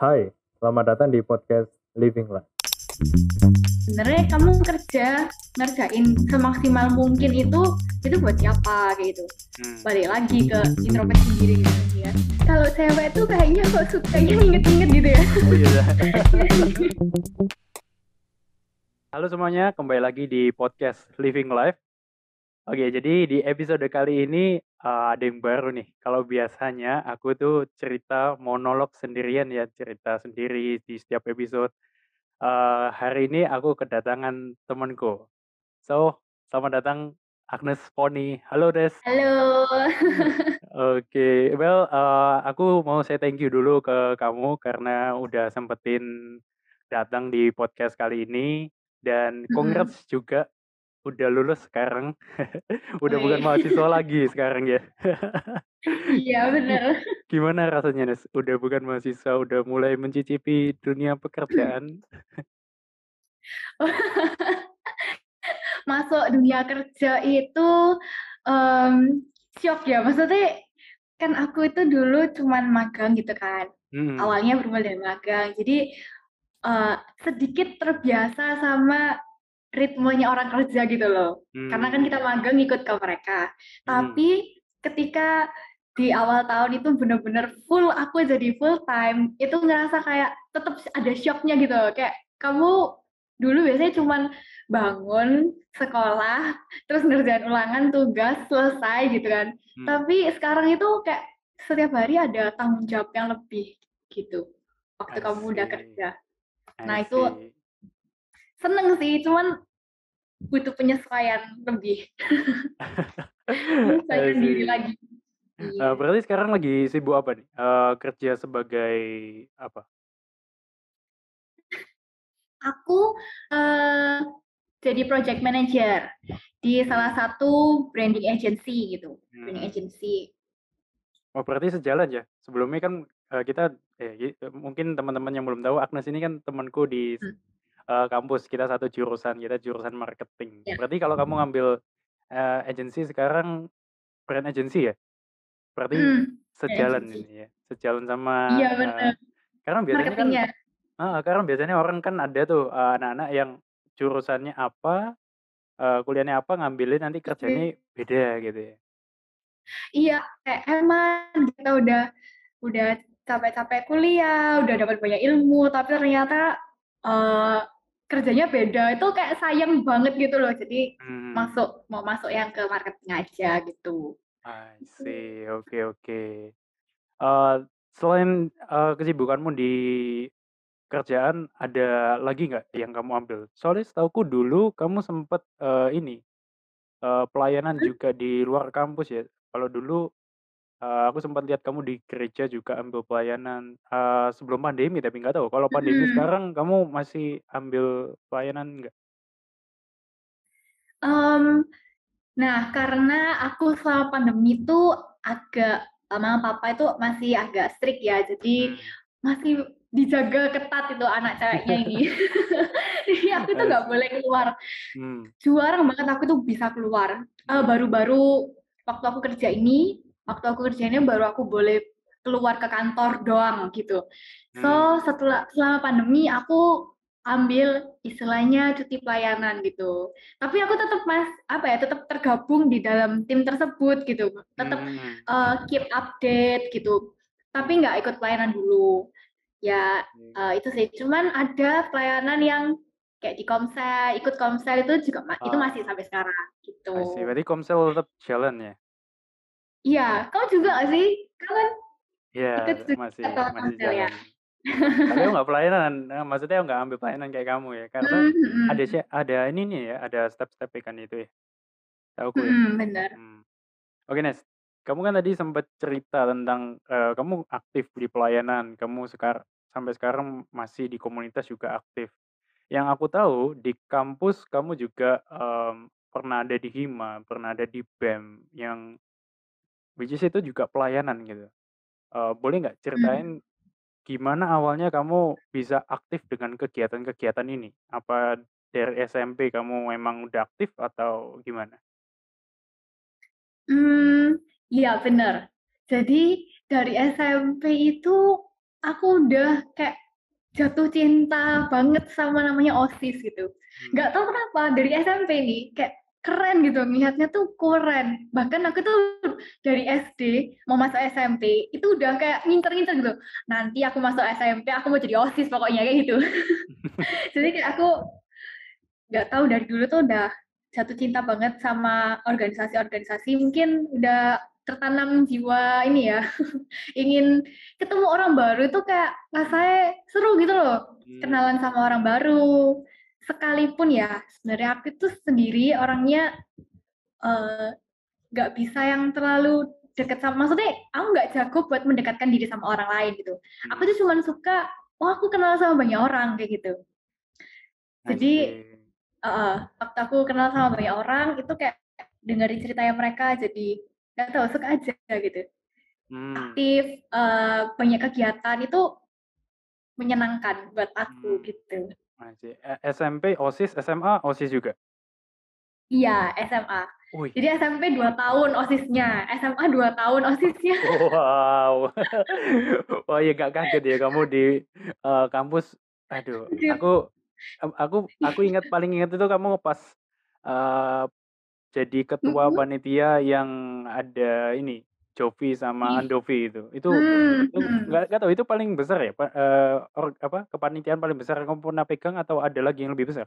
Hai, selamat datang di podcast Living Life. sebenarnya kamu kerja ngerjain semaksimal mungkin itu itu buat siapa kayak gitu Hmm. balik lagi ke introspeksi sendiri gitu ya kalau cewek tuh kayaknya kok sukanya inget-inget gitu ya Oh iya. Halo semuanya, kembali lagi di podcast Living Life. Oke, jadi di episode kali ini eh, ada yang baru nih. Kalau biasanya aku tuh cerita monolog sendirian ya, cerita sendiri di setiap episode. Eh, hari ini aku kedatangan temanku. So, selamat datang Agnes Poni. Halo Des. halo Oke, well, eh, aku mau say thank you dulu ke kamu karena udah sempetin datang di podcast kali ini dan congrats juga udah lulus sekarang. Udah bukan mahasiswa lagi sekarang ya. iya bener Gimana rasanya, Nes? Udah bukan mahasiswa, udah mulai mencicipi dunia pekerjaan. masuk dunia kerja itu em shock ya maksudnya kan aku itu dulu cuman magang gitu kan Hmm. awalnya bermula dari magang jadi eh, sedikit terbiasa sama ritmenya orang kerja gitu loh karena kan Hmm. kita magang ikut ke mereka Hmm. tapi ketika di awal tahun itu bener-bener full aku jadi full time itu ngerasa kayak tetap ada shocknya gitu kayak kamu dulu biasanya cuman bangun sekolah terus ngerjain ulangan tugas selesai gitu kan Hmm. tapi sekarang itu kayak setiap hari ada tanggung jawab yang lebih gitu waktu kamu udah kerja nah, itu. Seneng sih cuman butuh penyesuaian lebih penyesuaian I diri see. lagi Iya. berarti sekarang lagi sibuk apa nih? Eh, kerja sebagai apa? Aku eh, jadi project manager di salah satu branding agency gitu. Branding Hmm. agency. Oh berarti sejalan ya. Sebelumnya kan eh, kita eh, eh, mungkin teman-teman yang belum tahu Agnes ini kan temanku di Hmm. Eh, kampus kita satu jurusan kita jurusan marketing. Ya. Berarti kalau kamu ngambil eh, agensi sekarang brand agency ya. Berarti Hmm, sejalan agency. ini ya. Sejalan sama Iya bener. karena biasanya kan ah, karena biasanya orang kan ada tuh anak-anak yang jurusannya apa, eh, kuliahnya apa, ngambilnya nanti kerjanya beda gitu ya. Iya, kayak emang kita udah udah capek-capek kuliah, udah dapat banyak ilmu, tapi ternyata eh, kerjanya beda. Itu kayak sayang banget gitu loh. Jadi Hmm. masuk mau masuk yang ke marketing aja gitu. I see, oke oke. Eh, selain eh, kesibukanmu di kerjaan, ada lagi nggak yang kamu ambil? Soalnya setauku dulu kamu sempet eh, ini eh, pelayanan Hmm? juga di luar kampus ya. Kalau dulu eh, aku sempat lihat kamu di gereja juga ambil pelayanan eh, sebelum pandemi, tapi nggak tahu. Kalau pandemi Mm-mm. sekarang kamu masih ambil pelayanan nggak? Em, nah, karena aku selama pandemi itu agak mama papa itu masih agak strict ya, jadi Hmm. masih dijaga ketat itu anak ceweknya ini. Jadi aku tuh I nggak see. boleh keluar. Hmm. Jarang banget aku tuh bisa keluar. Eh, Hmm. baru-baru waktu aku kerja ini, waktu aku kerja ini baru aku boleh keluar ke kantor doang gitu. Hmm. So setelah selama pandemi aku ambil istilahnya cuti pelayanan gitu. Tapi aku tetap mas apa ya tetap tergabung di dalam tim tersebut gitu. Tetap Hmm. eh, keep update gitu. Tapi nggak ikut pelayanan dulu. Ya eh, itu sih. Cuman ada pelayanan yang kayak di Komsel, ikut Komsel itu juga itu Ah. masih sampai sekarang gitu. Berarti Komsel tetap jalan ya? Iya, kamu juga nggak sih? Kamu kan Iya, masih masih Komsel ya? jalan. Tapi aku nggak pelayanan, eh, maksudnya aku nggak ambil pelayanan kayak kamu ya, karena Hmm, hmm, ada sih ada ini nih ya, ada step-step kan itu ya, tahu ya. Hmm, benar. Hmm. Oke Nes, kamu kan tadi sempat cerita tentang eh, kamu aktif di pelayanan, kamu sekarang sampai sekarang masih di komunitas juga aktif. Yang aku tahu di kampus kamu juga em, pernah ada di Hima, pernah ada di BEM, yang which is itu juga pelayanan gitu. Eh, boleh nggak Hmm. ceritain gimana awalnya kamu bisa aktif dengan kegiatan-kegiatan ini? Apa dari SMP kamu memang udah aktif atau gimana? Hmm, iya benar. Jadi dari SMP itu aku udah kayak jatuh cinta banget sama namanya OSIS gitu. Hmm. Nggak tahu kenapa dari SMP nih kayak keren gitu, ngelihatnya tuh keren. Bahkan aku tuh dari SD mau masuk SMP itu udah kayak ngincer-ngincer gitu. Nanti aku masuk SMP aku mau jadi OSIS pokoknya kayak gitu. Jadi kayak aku nggak tahu dari dulu tuh udah jatuh cinta banget sama organisasi-organisasi. Mungkin udah tertanam jiwa ini ya ingin ketemu orang baru itu kayak rasanya seru gitu loh Hmm. kenalan sama orang baru sekalipun ya sebenarnya aku itu sendiri orangnya eh, nggak bisa yang terlalu deket sama maksudnya aku nggak jago buat mendekatkan diri sama orang lain gitu aku Hmm. tuh cuma suka oh aku kenal sama banyak orang kayak gitu jadi see. eh, waktu aku kenal sama banyak orang itu kayak dengerin ceritanya mereka jadi nggak tahu suka aja gitu Hmm. aktif eh, banyak kegiatan itu menyenangkan buat aku Hmm. gitu see. Eh, SMP OSIS, SMA OSIS juga. iya SMA Wih. jadi SMP 2 tahun OSISnya SMA 2 tahun OSISnya Wow. Oh ya gak kaget ya kamu di eh, kampus. Aduh, Iya. aku aku aku ingat paling ingat itu kamu pas eh, jadi ketua Mhm. panitia yang ada ini Jovi sama. Andovi itu. Itu Hmm, itu hmm. nggak tahu itu paling besar ya, eh, or- apa kepanitiaan paling besar yang kamu pernah pegang atau ada lagi yang lebih besar?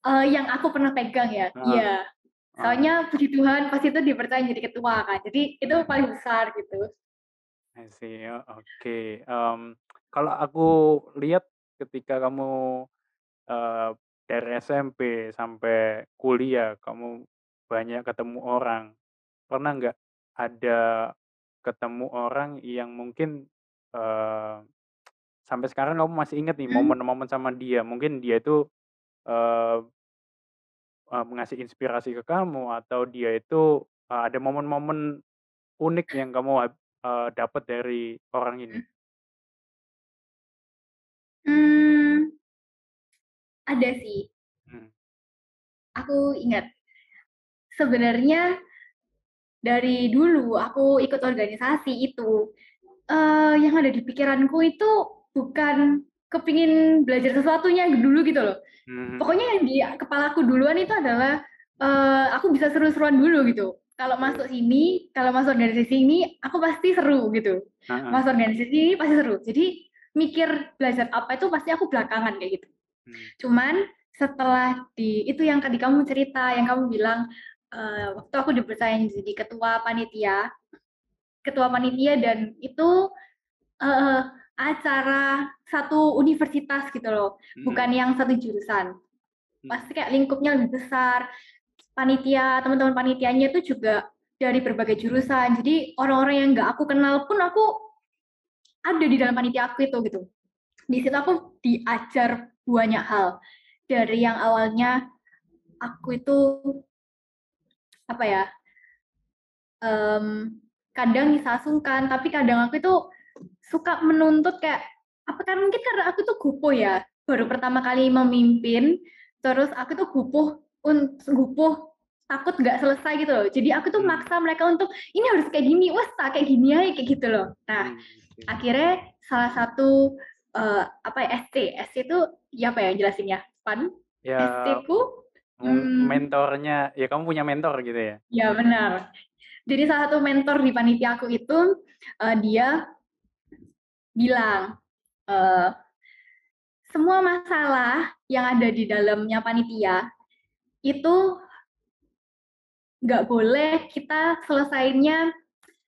Eh, yang aku pernah pegang ya iya Ah, soalnya puji Tuhan pas itu dipercaya jadi ketua kan jadi itu paling besar gitu I see. Oh, Oke. Em, kalau aku lihat ketika kamu eh, dari SMP sampai kuliah, kamu banyak ketemu orang. Pernah nggak ada ketemu orang yang mungkin eh, sampai sekarang kamu masih ingat nih Hmm. momen-momen sama dia? Mungkin dia itu eh, eh, mengasih inspirasi ke kamu atau dia itu eh, ada momen-momen unik yang kamu eh, dapat dari orang ini. Hmm, ada sih Hmm. aku ingat sebenarnya dari dulu aku ikut organisasi itu eh, yang ada di pikiranku itu bukan kepingin belajar sesuatunya dulu gitu loh Mhm. pokoknya yang di kepalaku duluan itu adalah eh, aku bisa seru-seruan dulu gitu kalau masuk sini kalau masuk organisasi ini aku pasti seru gitu Heeh. masuk organisasi ini pasti seru jadi mikir belajar apa itu pasti aku belakangan kayak gitu Hmm. cuman setelah di itu yang tadi kamu cerita yang kamu bilang eh, waktu aku dipercaya jadi ketua panitia ketua panitia dan itu eh, acara satu universitas gitu loh. Mhm. bukan yang satu jurusan. Hmm. pasti kayak lingkupnya lebih besar. Panitia teman-teman panitianya itu juga dari berbagai jurusan. Jadi orang-orang yang nggak aku kenal pun aku ada di dalam panitia aku itu gitu. Di situ aku diajar banyak hal. Dari yang awalnya aku itu apa ya em, kadang bisa sungkan tapi kadang aku itu suka menuntut kayak apa kan mungkin karena aku tuh gupuh ya baru pertama kali memimpin terus aku tuh gupuh un gupuh takut nggak selesai gitu loh. Jadi aku tuh Hmm. maksa mereka untuk ini harus kayak gini wes tak kayak gini aja kayak gitu loh. Nah Hmm, akhirnya salah satu eh, apa ya ST ST itu ya apa ya jelasinnya pan? Ya, ST ku? mung- hmm, mentornya, ya kamu punya mentor gitu ya? ya benar. Jadi salah satu mentor di panitia aku itu eh, dia bilang eh, semua masalah yang ada di dalamnya panitia itu nggak boleh kita selesainya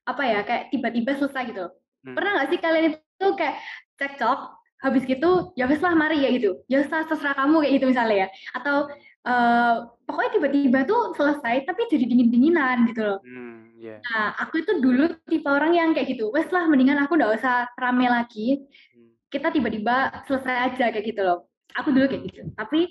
apa ya kayak tiba-tiba selesai gitu Hmm. pernah nggak sih kalian itu kayak cekcok habis gitu ya wes lah mari ya gitu. Ya lah, terserah kamu kayak gitu misalnya ya. Atau eh, pokoknya tiba-tiba tuh selesai tapi jadi dingin-dinginan gitu loh. Hmm, ya. nah aku itu dulu tipe orang yang kayak gitu wes lah mendingan aku nggak usah rame lagi. Hmm. kita tiba-tiba selesai aja kayak gitu loh. Aku dulu kayak gitu. Tapi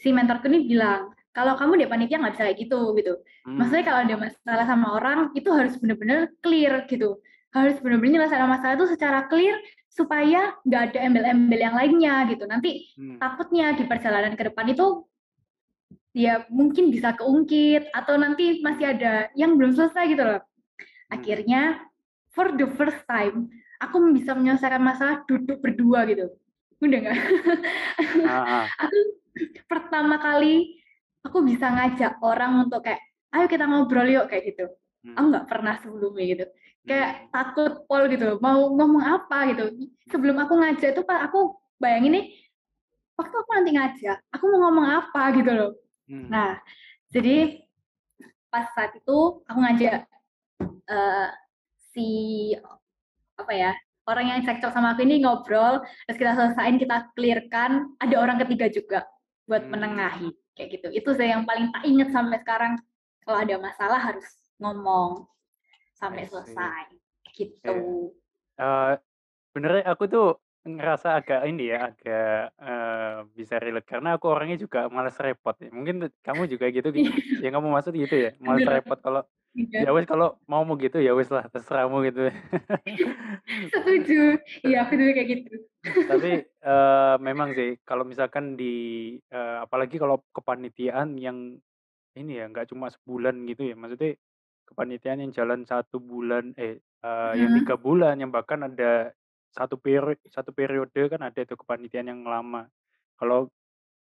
si mentorku ini bilang kalau kamu di panitia nggak bisa kayak gitu gitu. Hmm. maksudnya kalau ada masalah sama orang itu harus benar-benar clear gitu. Harus benar-benar nyelesain masalah itu secara clear supaya nggak ada embel-embel yang lainnya gitu nanti Hmm. takutnya di perjalanan ke depan itu ya mungkin bisa keungkit atau nanti masih ada yang belum selesai gitu loh Hmm. akhirnya for the first time aku bisa menyelesaikan masalah duduk berdua gitu. Udah nggak? Ah, ah. aku pertama kali aku bisa ngajak orang untuk kayak, ayo kita ngobrol yuk kayak gitu. Hmm. Aku nggak pernah sebelumnya gitu. Kayak Hmm. takut pol gitu, mau ngomong apa gitu. Sebelum aku ngajak itu Pak, aku bayangin nih, waktu aku nanti ngajak, aku mau ngomong apa gitu loh. Hmm. Nah, jadi pas saat itu aku ngajak eh, si apa ya orang yang cekcok sama aku ini ngobrol, terus kita selesaiin, kita clearkan, ada orang ketiga juga buat Hmm. menengahi kayak gitu. Itu saya yang paling tak inget sampai sekarang. Kalau ada masalah harus ngomong sampai selesai gitu. Eh, sebenarnya aku tuh ngerasa agak ini ya, agak eh, bisa relate karena aku orangnya juga malas repot ya. Mungkin kamu juga gitu, gitu. Iya. yang kamu maksud gitu ya, malas repot kalau Iya. ya wes kalau mau mau gitu ya wes lah terserahmu gitu. Setuju. Iya, aku juga kayak gitu. Tapi eh, memang sih kalau misalkan di eh, apalagi kalau kepanitiaan yang ini ya nggak cuma sebulan gitu ya, maksudnya kepanitiaan yang jalan satu bulan eh eh, yang tiga bulan yang bahkan ada satu periode satu periode kan ada itu kepanitiaan yang lama. Kalau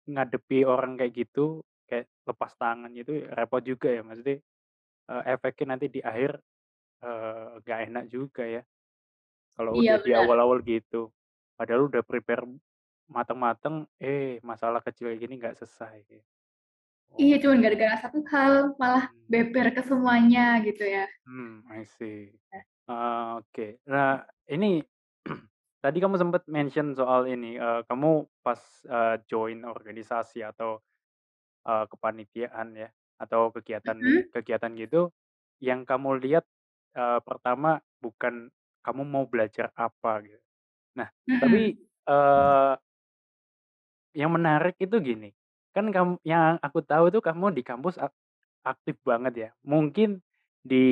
ngadepi orang kayak gitu kayak lepas tangan gitu repot juga ya maksudnya eh, efeknya nanti di akhir eh, nggak enak juga ya kalau udah Iya, di benar. awal-awal gitu padahal udah prepare matang-matang eh masalah kecil kayak gini nggak selesai Iya, oh cuman gara-gara satu hal malah hmm, beber ke semuanya gitu ya. hmm, I see Ah, oke nah ini tadi kamu sempat mention soal ini eh, kamu pas eh, join organisasi atau eh, kepanitiaan ya atau kegiatan Mhm. kegiatan gitu yang kamu lihat eh, pertama bukan kamu mau belajar apa gitu. Nah, tapi Mhm. eh yang menarik itu gini, kan kamu yang aku tahu tuh kamu di kampus ak- aktif banget ya. Mungkin di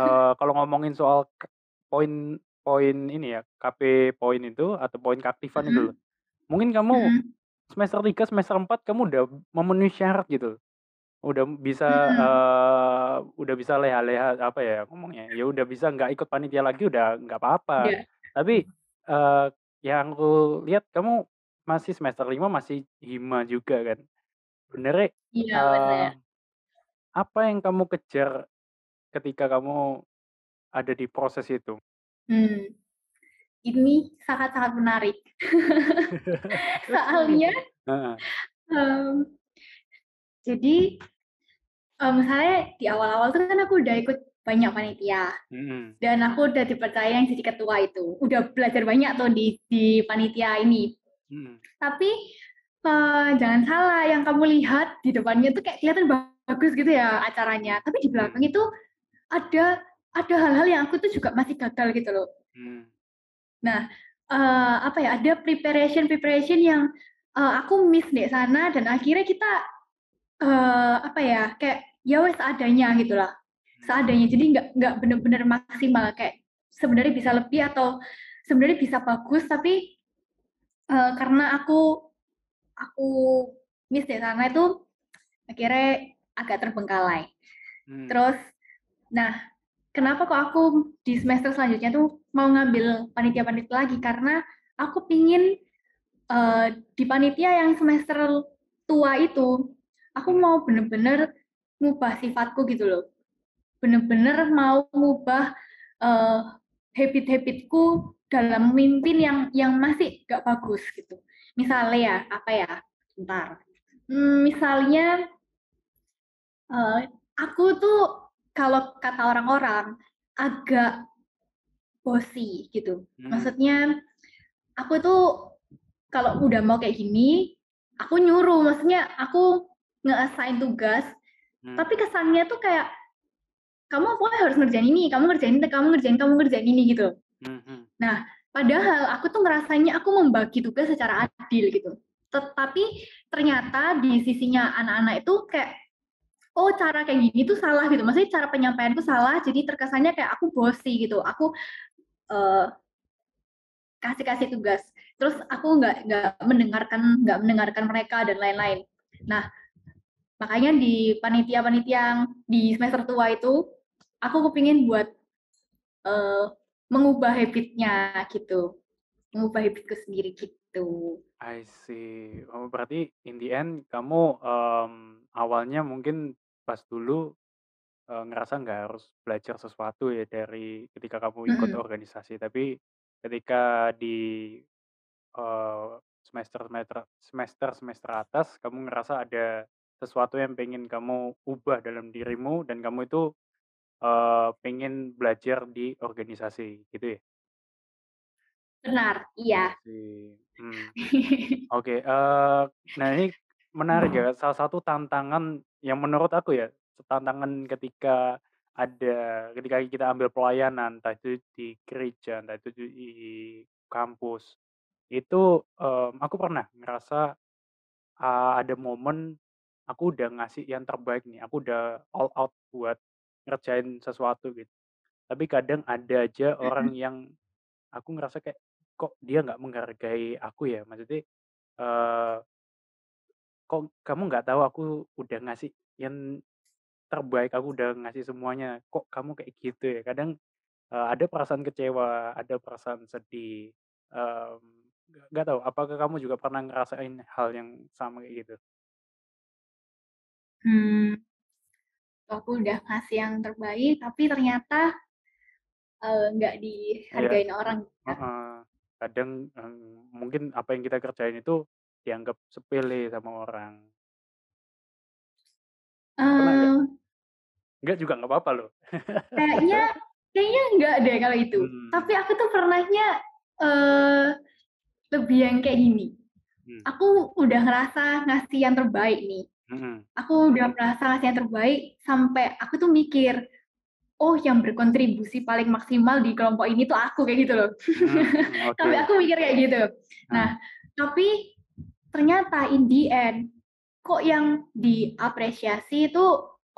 eh, kalau ngomongin soal k- poin-poin ini ya, KP poin itu atau poin keaktifan itu loh. Mhm. Mungkin kamu Mhm. semester 3, semester 4 kamu udah memenuhi syarat gitu. Udah bisa Mhm. eh, udah bisa leha-leha apa ya ngomongnya. Ya udah bisa nggak ikut panitia lagi udah nggak apa-apa. Udah. Tapi eh, yang aku lihat kamu masih semester 5 masih hima juga kan. Iya, eh, benar. apa yang kamu kejar ketika kamu ada di proses itu? Hmm. Ini sangat-sangat menarik. Soalnya em, jadi em, misalnya di awal-awal tuh kan aku udah ikut banyak panitia Mm-mm. dan aku udah dipercaya yang jadi ketua itu. Udah belajar banyak tuh di di panitia ini. Mm-mm. Tapi eh, jangan salah, yang kamu lihat di depannya tuh kayak kelihatan bagus gitu ya acaranya. Tapi di belakang Mm. itu ada ada hal-hal yang aku tuh juga masih gagal gitu loh. Mm. Nah, eh, apa ya? Ada preparation preparation yang eh, aku miss di sana dan akhirnya kita eh, apa ya? Kayak ya wes adanya gitulah, seadanya. Jadi nggak nggak bener-bener maksimal kayak sebenarnya bisa lebih atau sebenarnya bisa bagus tapi eh, karena aku aku miss di sana itu akhirnya agak terbengkalai. Mm. Terus, nah kenapa kok aku di semester selanjutnya tuh mau ngambil panitia-panitia lagi karena aku pingin eh, di panitia yang semester tua itu aku Hmm. mau bener-bener ngubah sifatku gitu loh bener-bener mau ngubah eh, habit-habitku dalam memimpin yang yang masih gak bagus gitu misalnya ya apa ya bentar Hmm, misalnya eh, aku tuh kalau kata orang-orang agak bossy gitu. Mm. Maksudnya aku tuh kalau udah mau kayak gini, aku nyuruh, maksudnya aku nge-assign tugas, Mm. tapi kesannya tuh kayak kamu pokoknya harus ngerjain ini, kamu ngerjain ini, kamu ngerjain, kamu ngerjain ini gitu. Mhm. Nah, padahal aku tuh ngerasanya aku membagi tugas secara adil gitu. Tetapi ternyata di sisinya anak-anak itu kayak oh cara kayak gini tuh salah gitu. Maksudnya cara penyampaianku salah, jadi terkesannya kayak aku bossy gitu. Aku eh, kasih-kasih tugas. Terus aku nggak nggak mendengarkan nggak mendengarkan mereka dan lain-lain. Nah, makanya di panitia-panitia yang di semester tua itu aku kepingin buat eh, mengubah habitnya gitu. Mengubah habitku sendiri gitu. I see. Oh, berarti in the end kamu, mmm, awalnya mungkin pas dulu, eee, ngerasa nggak harus belajar sesuatu ya dari ketika kamu ikut Mhm. organisasi, tapi ketika di, eee, semester-semester semester-semester atas kamu ngerasa ada sesuatu yang pengen kamu ubah dalam dirimu dan kamu itu, eee, pengen belajar di organisasi, gitu ya? Benar, I iya. see. Mmm. Oke, eee, nah ini menarik ya, salah satu tantangan yang menurut aku ya, tantangan ketika ada ketika kita ambil pelayanan, entah itu di gereja, entah itu di kampus, itu, mmm, aku pernah ngerasa, eee, ada momen aku udah ngasih yang terbaik nih, aku udah all out buat ngerjain sesuatu gitu. Tapi kadang ada aja orang Mhm. yang aku ngerasa kayak, kok dia nggak menghargai aku ya? Maksudnya, eee kok kamu nggak tahu aku udah ngasih yang terbaik, aku udah ngasih semuanya, kok kamu kayak gitu ya? Kadang, eee, ada perasaan kecewa, ada perasaan sedih, mmm, nggak nggak tahu apakah kamu juga pernah ngerasain hal yang sama kayak gitu? Mmm. Aku udah ngasih yang terbaik, tapi ternyata eee, nggak Iya, dihargain orang ya. heeh. Kadang, mmm, mungkin apa yang kita kerjain itu dianggap sepele sama orang. Pernah nggak? Juga nggak apa-apa loh. Kayaknya kayaknya nggak deh kalau itu. Tapi Mmm. aku tuh pernahnya, eee, lebih yang kayak gini, Mmm. aku udah ngerasa ngasih yang terbaik nih, Aku udah ngerasa ngasih yang terbaik sampai aku tuh mikir, "Oh yang berkontribusi paling maksimal di kelompok ini tuh aku," kayak gitu loh. Mmm, Sampai oke. aku mikir kayak gitu. Nah. Nah, tapi ternyata in the end, kok yang diapresiasi itu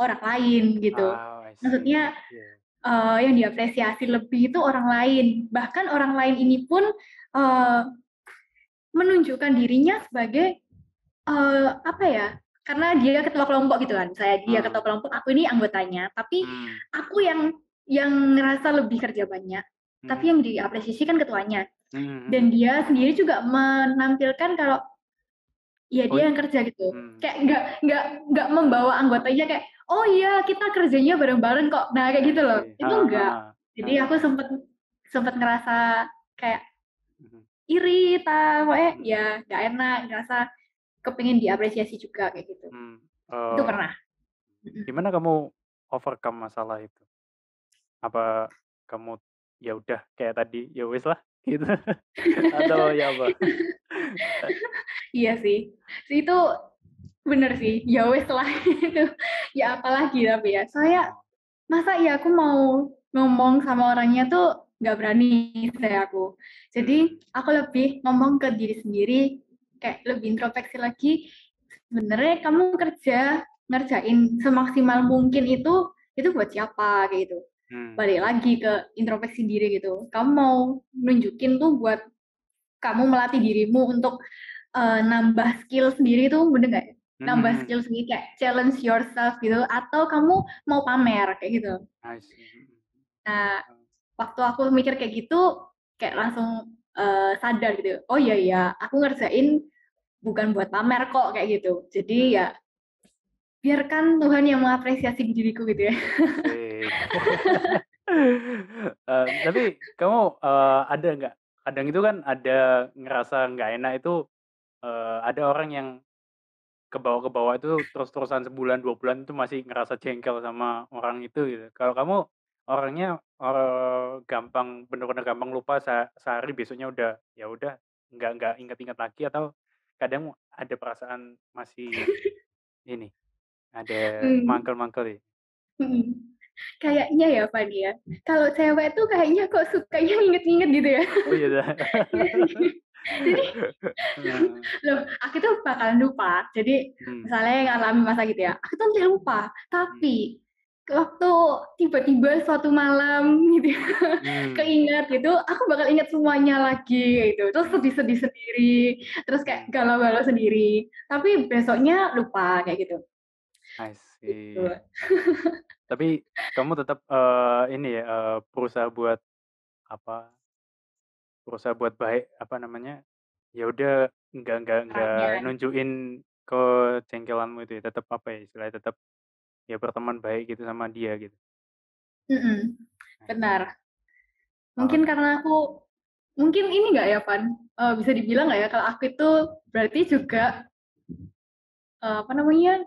orang lain gitu. Oh. Maksudnya, Iya. eee, yang diapresiasi lebih itu orang lain, bahkan orang lain ini pun, eee, menunjukkan dirinya sebagai, eee, apa ya, karena dia ketua kelompok gitu kan, misalnya dia ketua Mmm. kelompok, aku ini anggotanya, tapi Mmm. aku yang yang ngerasa lebih kerja banyak, tapi Mhm. yang diapresiasi kan ketuanya. Mhm mhm. Dan dia sendiri juga menampilkan kalau ya Oh dia i yang kerja gitu. mmm. Kayak nggak nggak nggak membawa anggotanya kayak, "Oh iya kita kerjanya bareng-bareng kok." Nah kayak gitu loh, itu enggak. heeh. Jadi Heeh. aku sempet sempet ngerasa kayak Mhm. iri, ta pokoknya Mhm. ya nggak enak, ngerasa kepengen diapresiasi juga kayak gitu. Mmm, Itu eee, pernah. Gimana kamu overcome masalah itu? Apa kamu ya udah kayak tadi, ya wes lah gitu atau ya apa? Iya sih, itu bener sih, ya wes lah itu, ya apalagi tapi ya. Soalnya Oh. masa ya aku mau ngomong sama orangnya tuh nggak berani saya aku. Jadi aku lebih ngomong ke diri sendiri, kayak lebih introspeksi lagi, sebenarnya kamu kerja, ngerjain semaksimal mungkin itu, itu buat siapa? Kayak gitu. Mmm. Balik lagi ke introspeksi diri gitu, kamu mau nunjukin tuh buat kamu melatih dirimu untuk, eee, nambah skill sendiri tuh bener nggak? Mhm Nambah mhm. skill sendiri kayak challenge yourself gitu, atau kamu mau pamer, kayak gitu. I see. Mhm. Nah, waktu aku mikir kayak gitu, kayak langsung, eee, sadar gitu, "Oh iya ya, aku ngerjain bukan buat pamer kok," kayak gitu. Jadi Mmm. ya biarkan Tuhan yang mengapresiasi diriku gitu ya. Eee, tapi kamu, eee, ada nggak, kadang itu kan ada ngerasa nggak enak itu, eee, ada orang yang kebawa-kebawa itu terus-terusan sebulan, 2 bulan itu masih ngerasa jengkel sama orang itu gitu. Kalau kamu orangnya, eee, gampang bener-bener gampang lupa se sehari besoknya udah, ya udah nggak nggak inget-inget lagi atau kadang ada perasaan masih ini, ada Mmm. mangkel-mangkel ya? Mhm. Kayaknya ya Fani ya, kalau cewek tuh kayaknya kok sukanya nginget-nginget gitu ya. Oh iya dah. Jadi loh, aku tuh bakalan lupa. Jadi Mmm. misalnya ngalamin masa gitu ya, aku tuh nanti lupa. Mmm. Tapi waktu tiba-tiba suatu malam gitu ya, Mmm. keinget gitu, aku bakal inget semuanya lagi gitu. Terus sedih-sedih sendiri, terus kayak Mmm. galau-galau sendiri. Tapi besoknya lupa kayak gitu. I Gitu. see. Tapi kamu tetap, eee, ini ya, eee, berusaha buat, apa berusaha buat baik apa namanya ya udah nggak nggak nggak nunjukin kejengkelanmu itu ya tetap apa ya istilahnya tetap ya berteman baik gitu sama dia gitu Mm-mm, Nah, benar. Mungkin karena aku mungkin ini nggak ya, Pan? Eh, bisa dibilang nggak ya kalau aku itu berarti juga eh, apa namanya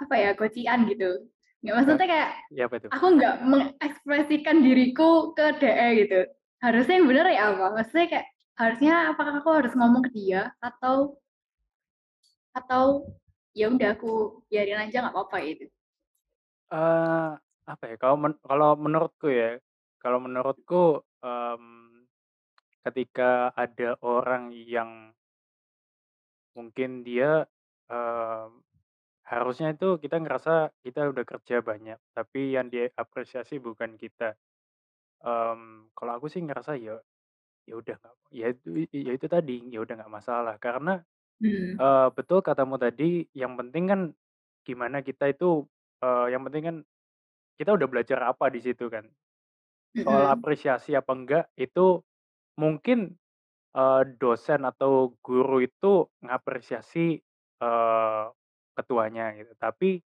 apa ya gocian gitu. Nggak maksudnya kayak ya apa itu aku nggak mengekspresikan diriku ke DE gitu. Harusnya yang benar ya apa? Maksudnya kayak harusnya apakah aku harus ngomong ke dia atau atau ya udah aku biarin aja nggak apa-apa gitu. eh apa ya kalau men- kalau menurutku ya kalau menurutku em, ketika ada orang yang mungkin dia em, harusnya itu kita ngerasa kita udah kerja banyak tapi yang dia apresiasi bukan kita Em, kalau aku sih ngerasa ya ya udah nggak ya itu ya itu tadi ya udah nggak masalah karena Hmm. eh, betul katamu tadi yang penting kan gimana kita itu eh, yang penting kan kita udah belajar apa di situ kan soal Mm-mm. apresiasi apa enggak itu mungkin eh, dosen atau guru itu ngapresiasi eh, ketuanya gitu tapi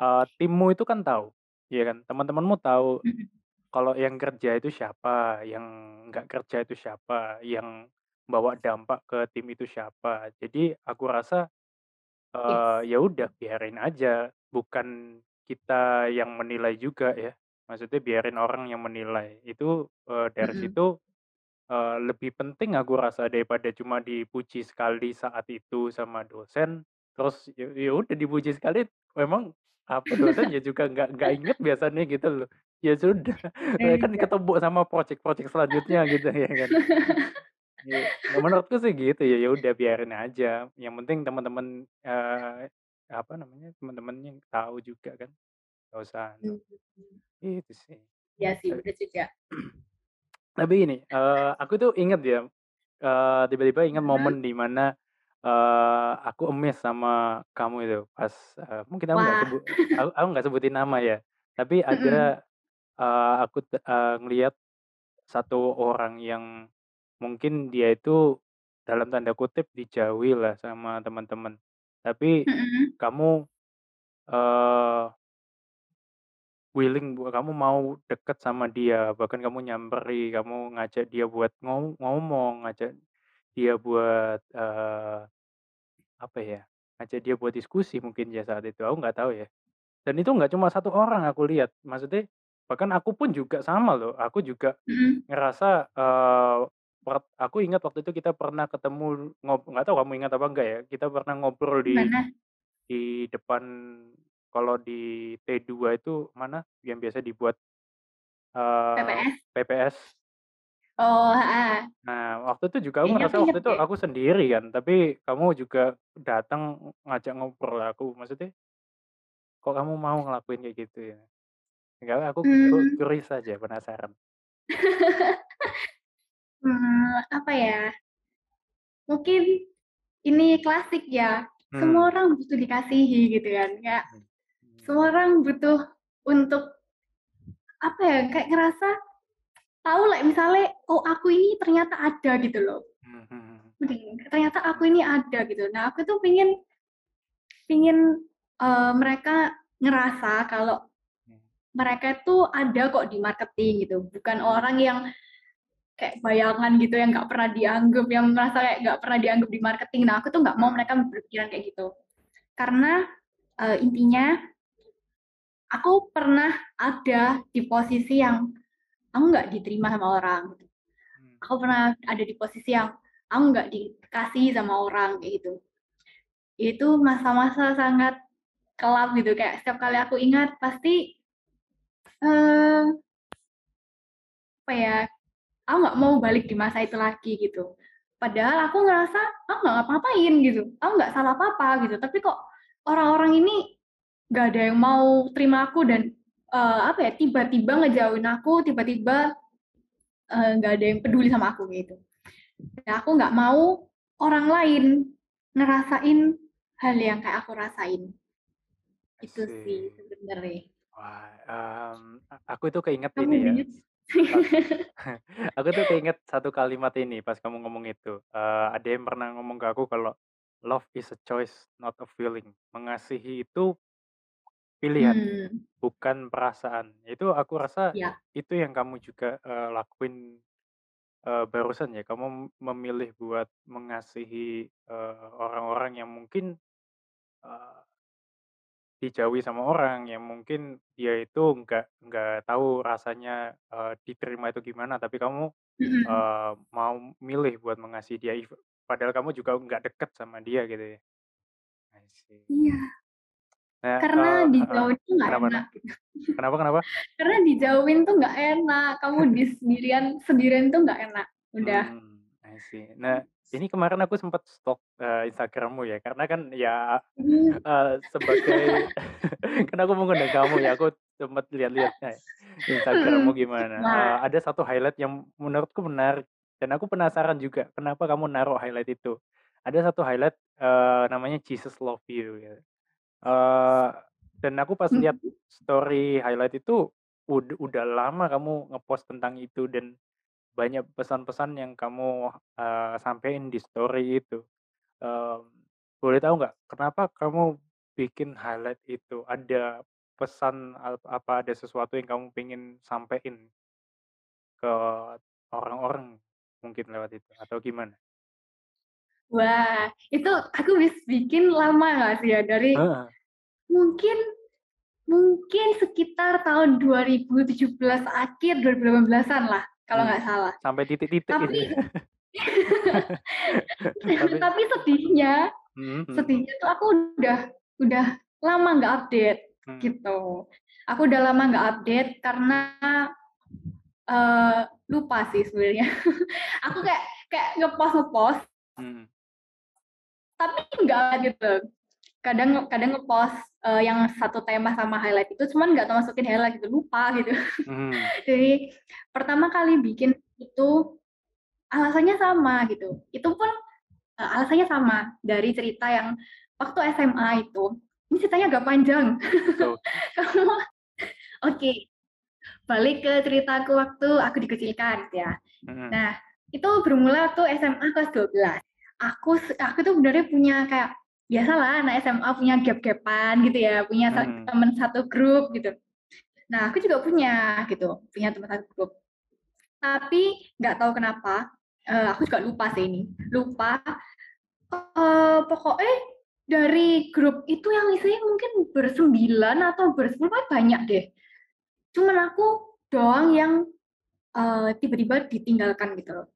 eh, timmu itu kan tahu ya kan teman-temanmu tahu Mm-mm. kalau yang kerja itu siapa yang nggak kerja itu siapa yang bawa dampak ke tim itu siapa jadi aku rasa eh, Yes. ya udah biarin aja bukan kita yang menilai juga ya maksudnya biarin orang yang menilai itu eh, dari Mm-mm. situ eh, lebih penting aku rasa daripada cuma dipuji sekali saat itu sama dosen terus ya ya udah dipuji sekali memang apa dosen ya juga nggak nggak inget biasanya gitu loh ya sudah Eh, kan iya. ketemu sama project-project selanjutnya gitu ya kan Ya, ya menurutku sih gitu ya ya udah biarin aja yang penting teman-teman eh, apa namanya teman-temannya tahu juga kan nggak usah anu. Hmm. itu sih Iya sih, tapi bener juga. tapi ini eh, aku tuh inget ya eh, tiba-tiba ingat Mhm. momen di mana eh, aku emes sama kamu itu pas eh, mungkin aku nggak Wah. sebut aku aku nggak sebutin nama ya tapi Mm-mm. ada eh, aku t- eh, ngelihat satu orang yang mungkin dia itu dalam tanda kutip dijauhi lah sama teman-teman. Tapi kamu eh willing bu- kamu mau deket sama dia bahkan kamu nyamperi kamu ngajak dia buat ngom- ngomong ngajak dia buat eh apa ya ngajak dia buat diskusi mungkin ya saat itu aku nggak tahu ya. Dan itu nggak cuma satu orang aku lihat maksudnya bahkan aku pun juga sama loh aku juga ngerasa eh per- aku ingat waktu itu kita pernah ketemu ngob nggak tahu kamu ingat apa enggak ya kita pernah ngobrol di Mana? di depan kalau di T2 itu mana yang biasa dibuat eh PPS? PPS Oh, ah. nah waktu itu juga aku ngerasa waktu itu aku sendiri kan tapi kamu juga datang ngajak ngobrol aku maksudnya kok kamu mau ngelakuin kayak gitu ya enggak aku Hmm, curious aja penasaran hmm, apa ya? Mungkin ini klasik ya. Semua hmm. orang butuh dikasihi gitu kan. Kayak Hmm. semua orang butuh untuk apa ya? Kayak ngerasa tahu lah misalnya oh aku ini ternyata ada gitu loh. Hmm, hmm, hmm. Ternyata aku ini ada gitu. Nah, aku tuh pingin pingin eh, mereka ngerasa kalau mereka tuh ada kok di marketing gitu. Bukan orang yang kayak bayangan gitu yang nggak pernah dianggap, yang merasa kayak nggak pernah dianggap di marketing. Nah, aku tuh nggak mau mereka berpikiran kayak gitu. Karena eh, intinya aku pernah ada di posisi yang aku nggak diterima sama orang. Hmm. Aku pernah ada di posisi yang aku nggak dikasih sama orang kayak gitu. Itu masa-masa sangat kelam gitu kayak setiap kali aku ingat pasti eh apa ya aku nggak mau balik di masa itu lagi gitu. Padahal aku ngerasa aku nggak ngapa-ngapain gitu. Aku nggak salah apa-apa gitu. Tapi kok orang-orang ini nggak ada yang mau terima aku dan eh, apa ya tiba-tiba ngejauhin aku tiba-tiba eh, nggak ada yang peduli sama aku gitu. Dan aku nggak mau orang lain ngerasain hal yang kayak aku rasain. Itu sih sebenarnya. Wah, a- aku itu keinget kamu ini ya. Aku tuh keinget satu kalimat ini pas kamu ngomong itu. Eh, ada yang pernah ngomong ke aku kalau love is a choice, not a feeling. Mengasihi itu pilihan, Hmm, bukan perasaan. Itu aku rasa ya. itu yang kamu juga eh, lakuin eh, barusan ya. Kamu memilih buat mengasihi eh, orang-orang yang mungkin dijauhi sama orang yang mungkin dia itu nggak nggak tahu rasanya eh, diterima itu gimana, tapi kamu. Eee, mau milih buat mengasihi dia padahal kamu juga nggak deket sama dia gitu ya? I see. Iya, Nah, karena eee heeh, dijauhin tuh nggak kenapa enak gitu. Kenapa kenapa? Karena dijauhin tuh nggak enak. Kamu di sendirian sendirian tuh nggak enak. Udah. Mmm, I see. Nah, ini kemarin aku sempet stalk, eee, Instagram-mu ya, karena kan ya, Hmm. eee, sebagai kan aku mengundang kamu ya, aku sempet lihat-lihat, eh, Instagram-mu gimana. Nah, Eee, ada satu highlight yang menurutku menarik dan aku penasaran juga kenapa kamu naruh highlight itu. Ada satu highlight, eee, namanya Jesus Love You gitu. Eee, dan aku pas lihat mm, story highlight itu ud udah lama kamu ngepost tentang itu dan banyak pesan-pesan yang kamu, eee, sampein di story itu. Mmm, boleh tahu nggak kenapa kamu bikin highlight itu? Ada pesan ap apa ada sesuatu yang kamu pengen sampein ke orang-orang mungkin lewat itu atau gimana? wah, itu aku bis- bikin lama nggak sih ya? Dari Heeh, mungkin mungkin sekitar tahun 2017 akhir 2018-an lah, kalau mmm, nggak salah. sampai titik-titik gitu Tapi ya? Tapi tapi sedihnya, mhm mhm, sedihnya tuh aku udah udah lama nggak update mmm, gitu. Aku udah lama nggak update karena eh, lupa sih sebenarnya. aku kayak kayak ngepost ngepost mhm, tapi enggak gitu. Kadang kadang ngepost eh, yang satu tema sama highlight itu cuman nggak masukin highlight gitu, lupa gitu. mhm, Jadi pertama kali bikin itu alasannya sama gitu. Itu pun eh, alasannya sama dari cerita yang waktu SMA itu. Ini ceritanya agak panjang. Kamu oke, balik ke ceritaku waktu aku dikecilkan gitu ya. mhm, Nah, itu bermula waktu SMA kelas 12. Aku aku tuh sebenarnya punya kayak biasalah anak SMA punya gap-gapan gitu ya, punya mhm, teman satu grup gitu. Nah, aku juga punya gitu, punya teman satu grup. Tapi nggak tahu kenapa, eh, aku juga lupa sih ini, lupa. eh, pokoknya dari grup itu yang isinya mungkin bersembilan atau bersepuluh banyak deh. Cuman aku doang yang eh, tiba-tiba ditinggalkan gitu loh.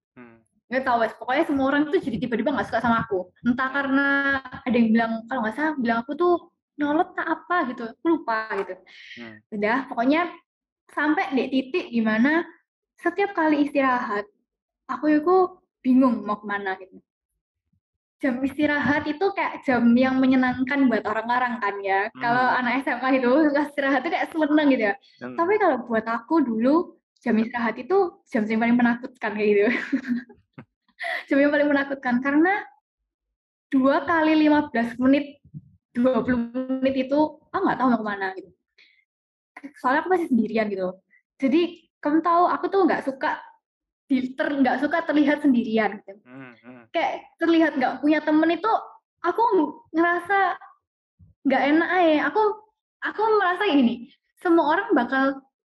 Nggak tahu wes pokoknya semua orang tuh jadi tiba-tiba nggak suka sama aku. Entah karena ada yang bilang kalau nggak salah bilang aku tuh nyolot tak apa gitu. Aku lupa gitu. Mmm, udah pokoknya sampai di titik di mana setiap kali istirahat aku itu bingung mau ke mana gitu. Jam istirahat itu kayak jam yang menyenangkan buat orang-orang kan ya. Kalau mmm, anak SMA itu istirahat itu kayak seneng gitu ya. Mhm, tapi kalau buat aku dulu jam istirahat itu jam yang paling menakutkan kayak gitu jam yang paling menakutkan karena dua kali 15 menit 20 menit itu aku nggak tahu mau ke mana gitu. Soalnya aku masih sendirian gitu. Jadi kamu tahu aku tuh nggak suka di- ter nggak suka terlihat sendirian gitu. Mhm mhm, kayak terlihat nggak punya temen itu aku ngerasa nggak enak aja. Aku aku merasa gini semua orang bakal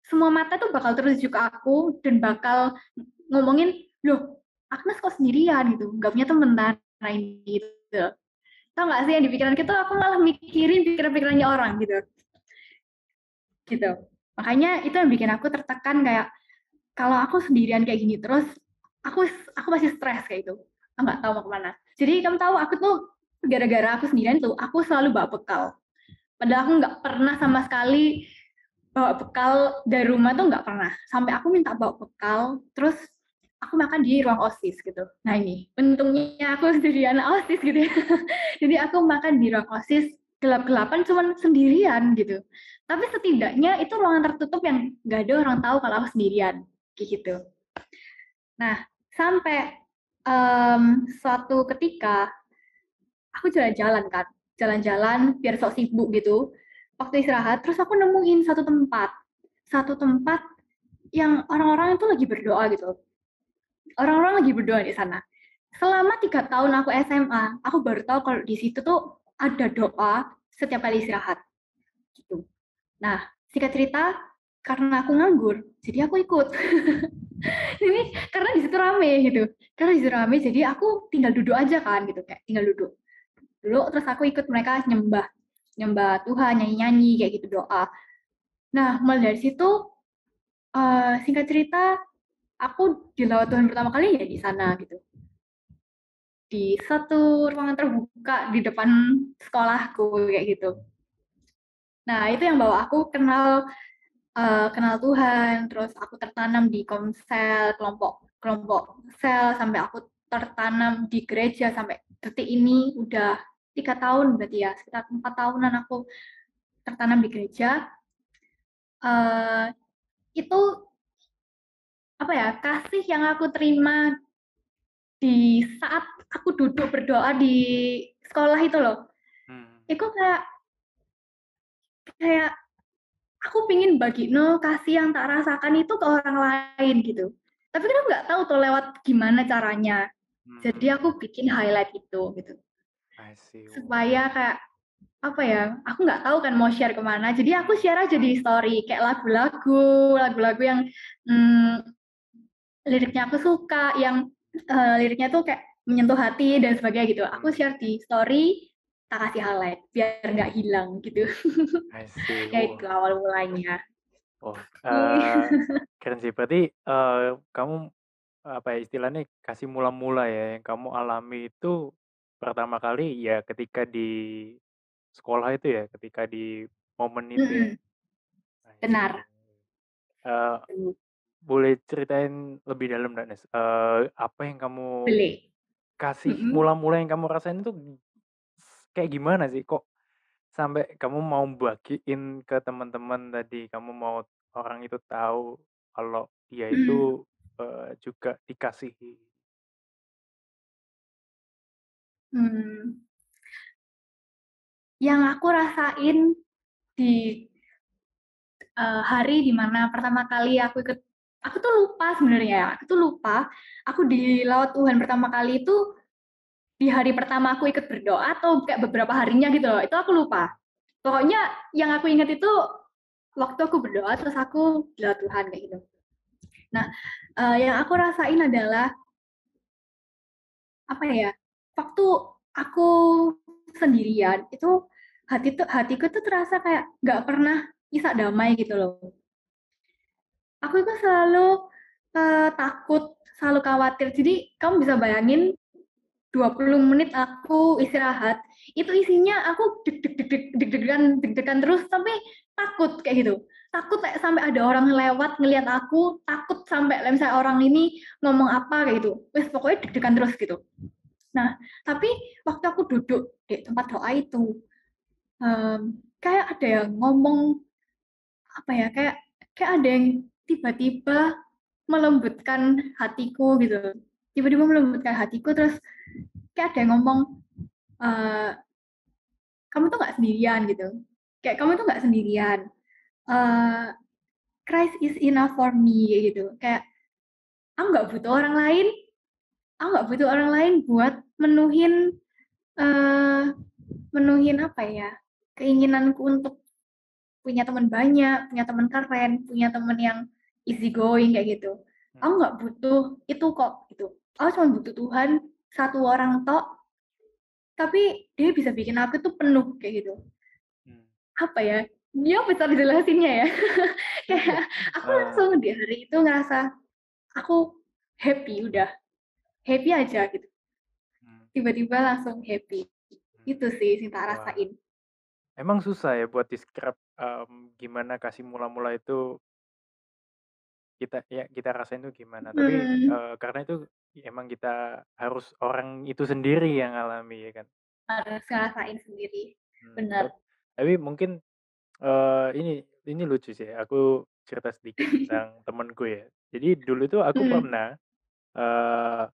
semua mata tuh bakal tertuju ke aku dan bakal ngomongin loh Agnes kok sendirian gitu nggak punya temen kan nah ini gitu. Tau nggak sih yang di pikiran kita aku malah mikirin pikiran-pikirannya orang gitu. Gitu. Makanya itu yang bikin aku tertekan kayak kalau aku sendirian kayak gini terus aku aku masih stres kayak itu nggak tahu mau ke mana. Jadi kamu tahu aku tuh gara-gara aku sendirian tuh aku selalu bawa bekal. Padahal aku nggak pernah sama sekali bawa bekal dari rumah tuh nggak pernah. Sampai aku minta bawa bekal terus aku makan di ruang osis gitu. Nah ini. Untungnya aku jadi anak osis gitu ya. Jadi aku makan di ruang osis gelap-gelapan cuman sendirian gitu. Tapi setidaknya itu ruangan tertutup yang nggak ada orang tahu kalau aku sendirian gitu. Nah sampai em, suatu ketika aku jalan-jalan kan jalan-jalan biar sok sibuk gitu waktu istirahat terus aku nemuin satu tempat satu tempat yang orang-orang itu lagi berdoa gitu. Orang-orang lagi berdoa di sana. Selama tiga tahun aku SMA, aku baru tahu kalau di situ tuh ada doa setiap kali istirahat. Gitu. Nah, singkat cerita, karena aku nganggur, jadi aku ikut. Ini karena di situ rame gitu. Karena di situ rame, jadi aku tinggal duduk aja kan gitu, kayak tinggal duduk. Dulu terus aku ikut mereka nyembah, nyembah Tuhan, nyanyi-nyanyi kayak gitu doa. Nah, mulai dari situ uh, singkat cerita, aku di lawat Tuhan pertama kali ya di sana gitu. Di satu ruangan terbuka di depan sekolahku kayak gitu. Nah, itu yang bawa aku kenal uh, kenal Tuhan, terus aku tertanam di komsel, kelompok kelompok sel sampai aku tertanam di gereja sampai detik ini udah tiga tahun berarti ya sekitar empat tahunan aku tertanam di gereja uh, itu apa ya kasih yang aku terima di saat aku duduk berdoa di sekolah itu loh. Hmm. itu kayak kayak aku pingin bagi no kasih yang tak rasakan itu ke orang lain gitu. Tapi kita nggak tahu tuh lewat gimana caranya. Hmm. jadi aku bikin highlight itu gitu. Supaya kayak apa ya aku nggak tahu kan mau share ke mana. Jadi aku share aja di story kayak lagu-lagu lagu-lagu yang hmm, liriknya aku suka yang uh, liriknya tuh kayak menyentuh hati dan sebagainya gitu. Aku share di story tak kasih highlight biar nggak hilang gitu. Kayak itu awal mulanya. Oh uh, keren sih. Berarti uh, kamu apa ya istilahnya kasih mula-mula ya yang kamu alami itu pertama kali ya ketika di sekolah itu ya, ketika di momen itu ya? Nah, Benar. Uh, boleh ceritain lebih dalam nggak, Nes? Uh, apa yang kamu Boleh. kasih mula-mula yang kamu rasain itu kayak gimana sih? Kok sampai kamu mau bagiin ke teman-teman tadi, kamu mau orang itu tahu kalau dia itu, uh, juga dikasihi? Hmm yang aku rasain di uh, hari di mana pertama kali aku ikut aku tuh lupa sebenarnya aku tuh lupa. Aku di laut Tuhan pertama kali itu di hari pertama aku ikut berdoa atau kayak beberapa harinya gitu loh. Itu aku lupa. Pokoknya yang aku ingat itu waktu aku berdoa terus aku di laut Tuhan kayak gitu. Nah uh, yang aku rasain adalah apa ya waktu aku sendirian itu hati tuh hatiku tuh terasa kayak nggak pernah bisa damai gitu loh. Aku itu selalu uh, takut, selalu khawatir. Jadi kamu bisa bayangin 20 menit aku istirahat, itu isinya aku deg-deg deg-degan deg-degan terus sampai takut kayak gitu. Takut kayak sampai ada orang lewat ngelihat aku, takut sampai misalnya orang ini ngomong apa kayak gitu. Wes pokoknya deg-degan terus gitu. Nah, tapi waktu aku duduk di tempat doa itu, um, kayak ada yang ngomong, apa ya, kayak kayak ada yang tiba-tiba melembutkan hatiku gitu. Tiba-tiba melembutkan hatiku terus kayak ada yang ngomong, uh, "Kamu tuh nggak sendirian," gitu. Kayak, "Kamu tuh nggak sendirian, uh, Christ is enough for me," gitu. Kayak, "Aku nggak butuh orang lain aku nggak butuh orang lain buat menuhin uh, menuhin apa ya, keinginanku untuk punya teman banyak, punya teman keren, punya teman yang easy going kayak gitu. Hmm. Aku nggak butuh itu kok gitu. Aku cuma butuh Tuhan satu orang tok, tapi dia bisa bikin aku tuh penuh kayak gitu. Hmm. Apa ya? Dia bisa dijelasinnya ya. kayak aku langsung di hari itu ngerasa aku happy udah happy aja gitu hmm. tiba-tiba langsung happy hmm. itu sih sih tak rasain emang susah ya buat describe um, gimana kasih mula-mula itu kita ya kita rasain tuh gimana tapi uh, karena itu emang kita harus orang itu sendiri yang alami ya kan harus ngerasain sendiri hmm. benar tapi mungkin uh, ini ini lucu sih aku cerita sedikit tentang temanku ya jadi dulu itu aku hmm. pernah uh,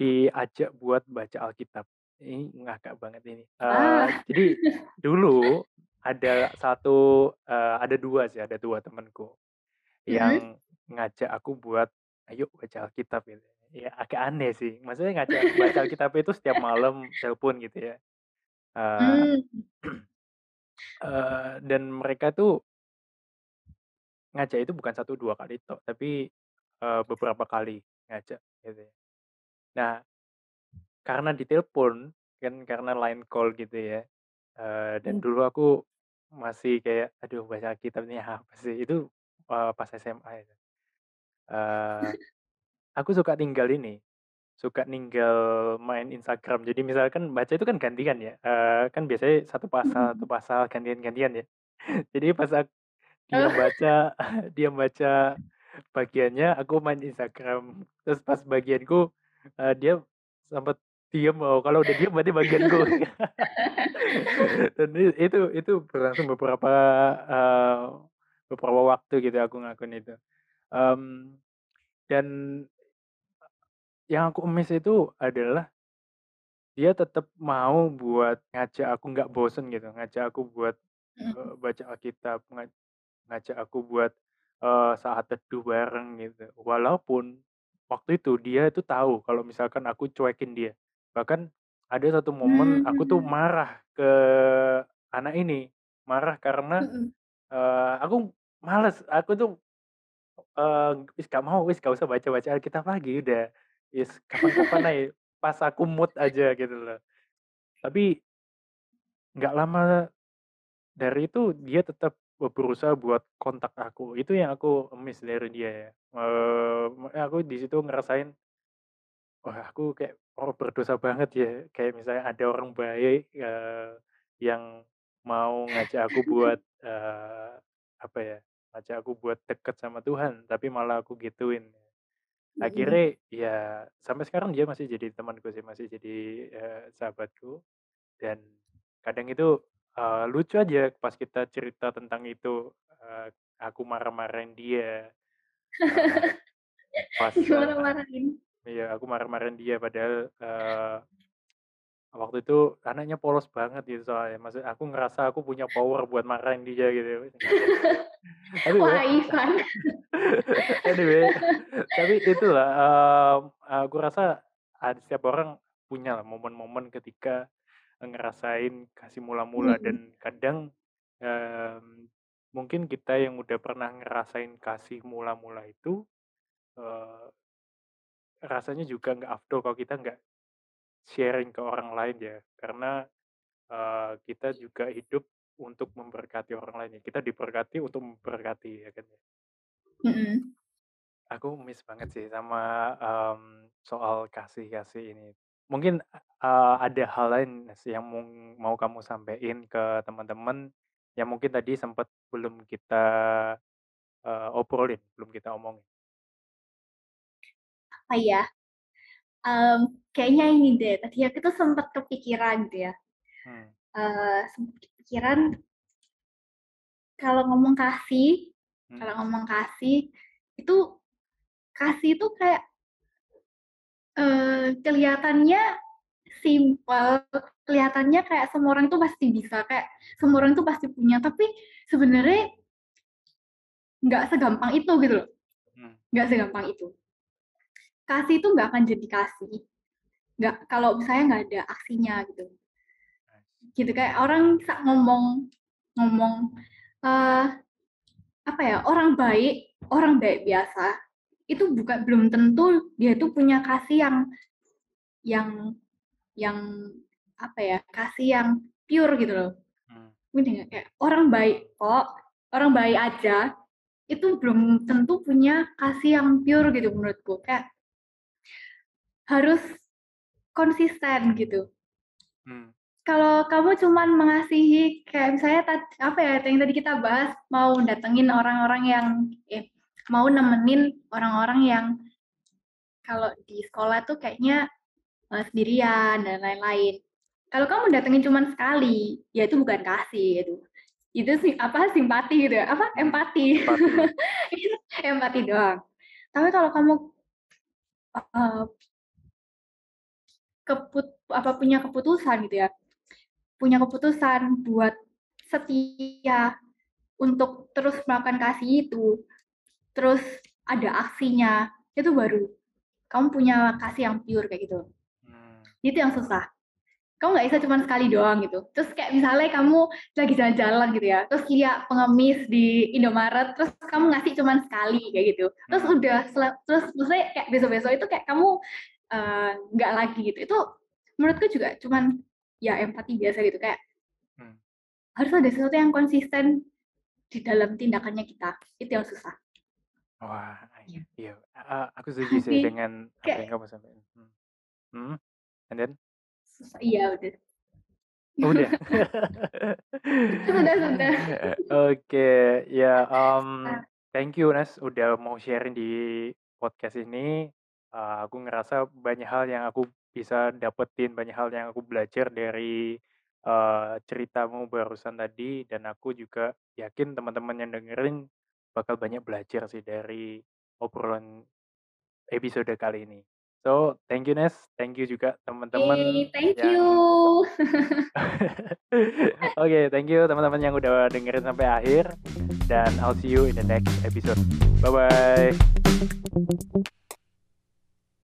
Diajak buat baca Alkitab. Ini ngakak banget ini. Uh, jadi dulu ada satu, uh, ada dua sih, ada dua temanku. Yang ngajak aku buat ayo baca Alkitab gitu. Ya agak aneh sih. Maksudnya ngajak baca Alkitab itu setiap malam telepon gitu ya. Uh, uh, dan mereka tuh ngajak itu bukan satu dua kali toh, tapi uh, beberapa kali ngajak gitu ya. Nah, karena ditelepon kan karena line call gitu ya. Uh, dan hmm. dulu aku masih kayak aduh baca kitab ini apa sih? Itu uh, pas SMA itu. Uh, aku suka tinggal ini, suka ninggal main Instagram. Jadi misalkan baca itu kan gantian ya. Uh, kan biasanya satu pasal, satu pasal gantian-gantian ya. Jadi pas aku, dia oh. baca dia baca bagiannya, aku main Instagram. Terus pas bagianku uh, dia sempat diem oh kalau udah diem berarti bagianku. Dan itu itu berlangsung beberapa uh, beberapa waktu gitu aku ngakun itu. Um, dan yang aku emis itu adalah dia tetap mau buat ngajak aku nggak bosen gitu, ngajak aku buat uh, baca Alkitab, ngajak aku buat uh, saat teduh bareng gitu. Walaupun waktu itu dia itu tahu kalau misalkan aku cuekin dia. Bahkan ada satu momen aku tuh hmm. marah ke anak ini, marah karena uh, aku males, aku tuh uh, wis gak mau, wis gak usah baca-baca Alkitab lagi udah Yes, kapan-kapan aja, pas aku mood aja gitu loh. Tapi nggak lama dari itu dia tetap berusaha buat kontak aku. Itu yang aku miss dari dia ya. Uh, aku di situ ngerasain, wah aku kayak oh berdosa banget ya. Kayak misalnya ada orang baik uh, yang mau ngajak aku buat uh, apa ya, ngajak aku buat deket sama Tuhan, tapi malah aku gituin. Akhirnya ya sampai sekarang dia masih jadi temanku sih masih jadi uh, sahabatku. Dan kadang itu uh, lucu aja pas kita cerita tentang itu uh, aku marah-marahin dia uh, pas marah-marahin iya aku marah-marahin dia padahal uh, waktu itu anaknya polos banget gitu soalnya maksud aku ngerasa aku punya power buat marahin dia gitu Wah, Ivan. anyway, tapi itulah um, aku rasa ada setiap orang punya lah momen-momen ketika ngerasain kasih mula-mula hmm. dan kadang um, mungkin kita yang udah pernah ngerasain kasih mula-mula itu uh, rasanya juga nggak afdol kalau kita nggak sharing ke orang lain ya karena uh, kita juga hidup untuk memberkati orang lain ya. Kita diberkati untuk memberkati ya kan ya. Mm-hmm. Aku miss banget sih sama um, soal kasih-kasih ini. Mungkin uh, ada hal lain sih yang mau, mau kamu sampaikan ke teman-teman yang mungkin tadi sempat belum kita uh, obrolin, belum kita omongin. Apa ya? Um, kayaknya ini deh. Tadi aku tuh sempat kepikiran gitu ya. Hmm. Uh, sempat kepikiran kalau ngomong kasih, hmm. kalau ngomong kasih itu kasih itu kayak uh, kelihatannya simpel, kelihatannya kayak semua orang itu pasti bisa, kayak semua orang itu pasti punya, tapi sebenarnya nggak segampang itu gitu loh, hmm. nggak segampang itu. Kasih itu nggak akan jadi kasih, nggak kalau misalnya nggak ada aksinya gitu. Gitu kayak orang bisa ngomong ngomong uh, apa ya orang baik orang baik biasa itu bukan belum tentu dia itu punya kasih yang yang yang apa ya kasih yang pure gitu loh. Hmm. kayak orang baik kok orang baik aja itu belum tentu punya kasih yang pure gitu menurutku. Kayak harus konsisten gitu hmm kalau kamu cuman mengasihi kayak misalnya apa ya yang tadi kita bahas mau datengin orang-orang yang eh, mau nemenin orang-orang yang kalau di sekolah tuh kayaknya uh, sendirian dan lain-lain. Kalau kamu datengin cuman sekali, ya itu bukan kasih itu. Itu sih apa simpati gitu ya, apa empati. Empati, empati doang. Tapi kalau kamu uh, keput apa punya keputusan gitu ya, punya keputusan buat setia untuk terus melakukan kasih itu, terus ada aksinya itu baru. Kamu punya kasih yang pure kayak gitu. Hmm. itu yang susah. Kamu nggak bisa cuma sekali doang gitu. Terus kayak misalnya kamu lagi jalan-jalan gitu ya terus lihat pengemis di Indomaret terus kamu ngasih cuma sekali kayak gitu. Terus Hmm. udah terus maksudnya kayak besok-besok itu kayak kamu eh, nggak lagi gitu itu menurutku juga cuman ya empati biasa gitu kayak Hmm. harus ada sesuatu yang konsisten di dalam tindakannya kita itu yang susah Wah, Iya. iya. A- aku setuju sih dengan apa kayak yang kamu sampaikan. Hmm. Hmm. And then? susah iya udah Oh, udah. sudah sudah Oke, ya, um, Susah. thank you Nas udah mau sharing di podcast ini. Uh, aku ngerasa banyak hal yang aku bisa dapetin, banyak hal yang aku belajar dari uh, ceritamu barusan tadi, dan aku juga yakin teman-teman yang dengerin bakal banyak belajar sih dari obrolan episode kali ini. So, thank you Nes, thank you juga teman-teman Yay, thank yang you Oke, thank you teman-teman yang udah dengerin sampai akhir dan I'll see you in the next episode. Bye bye.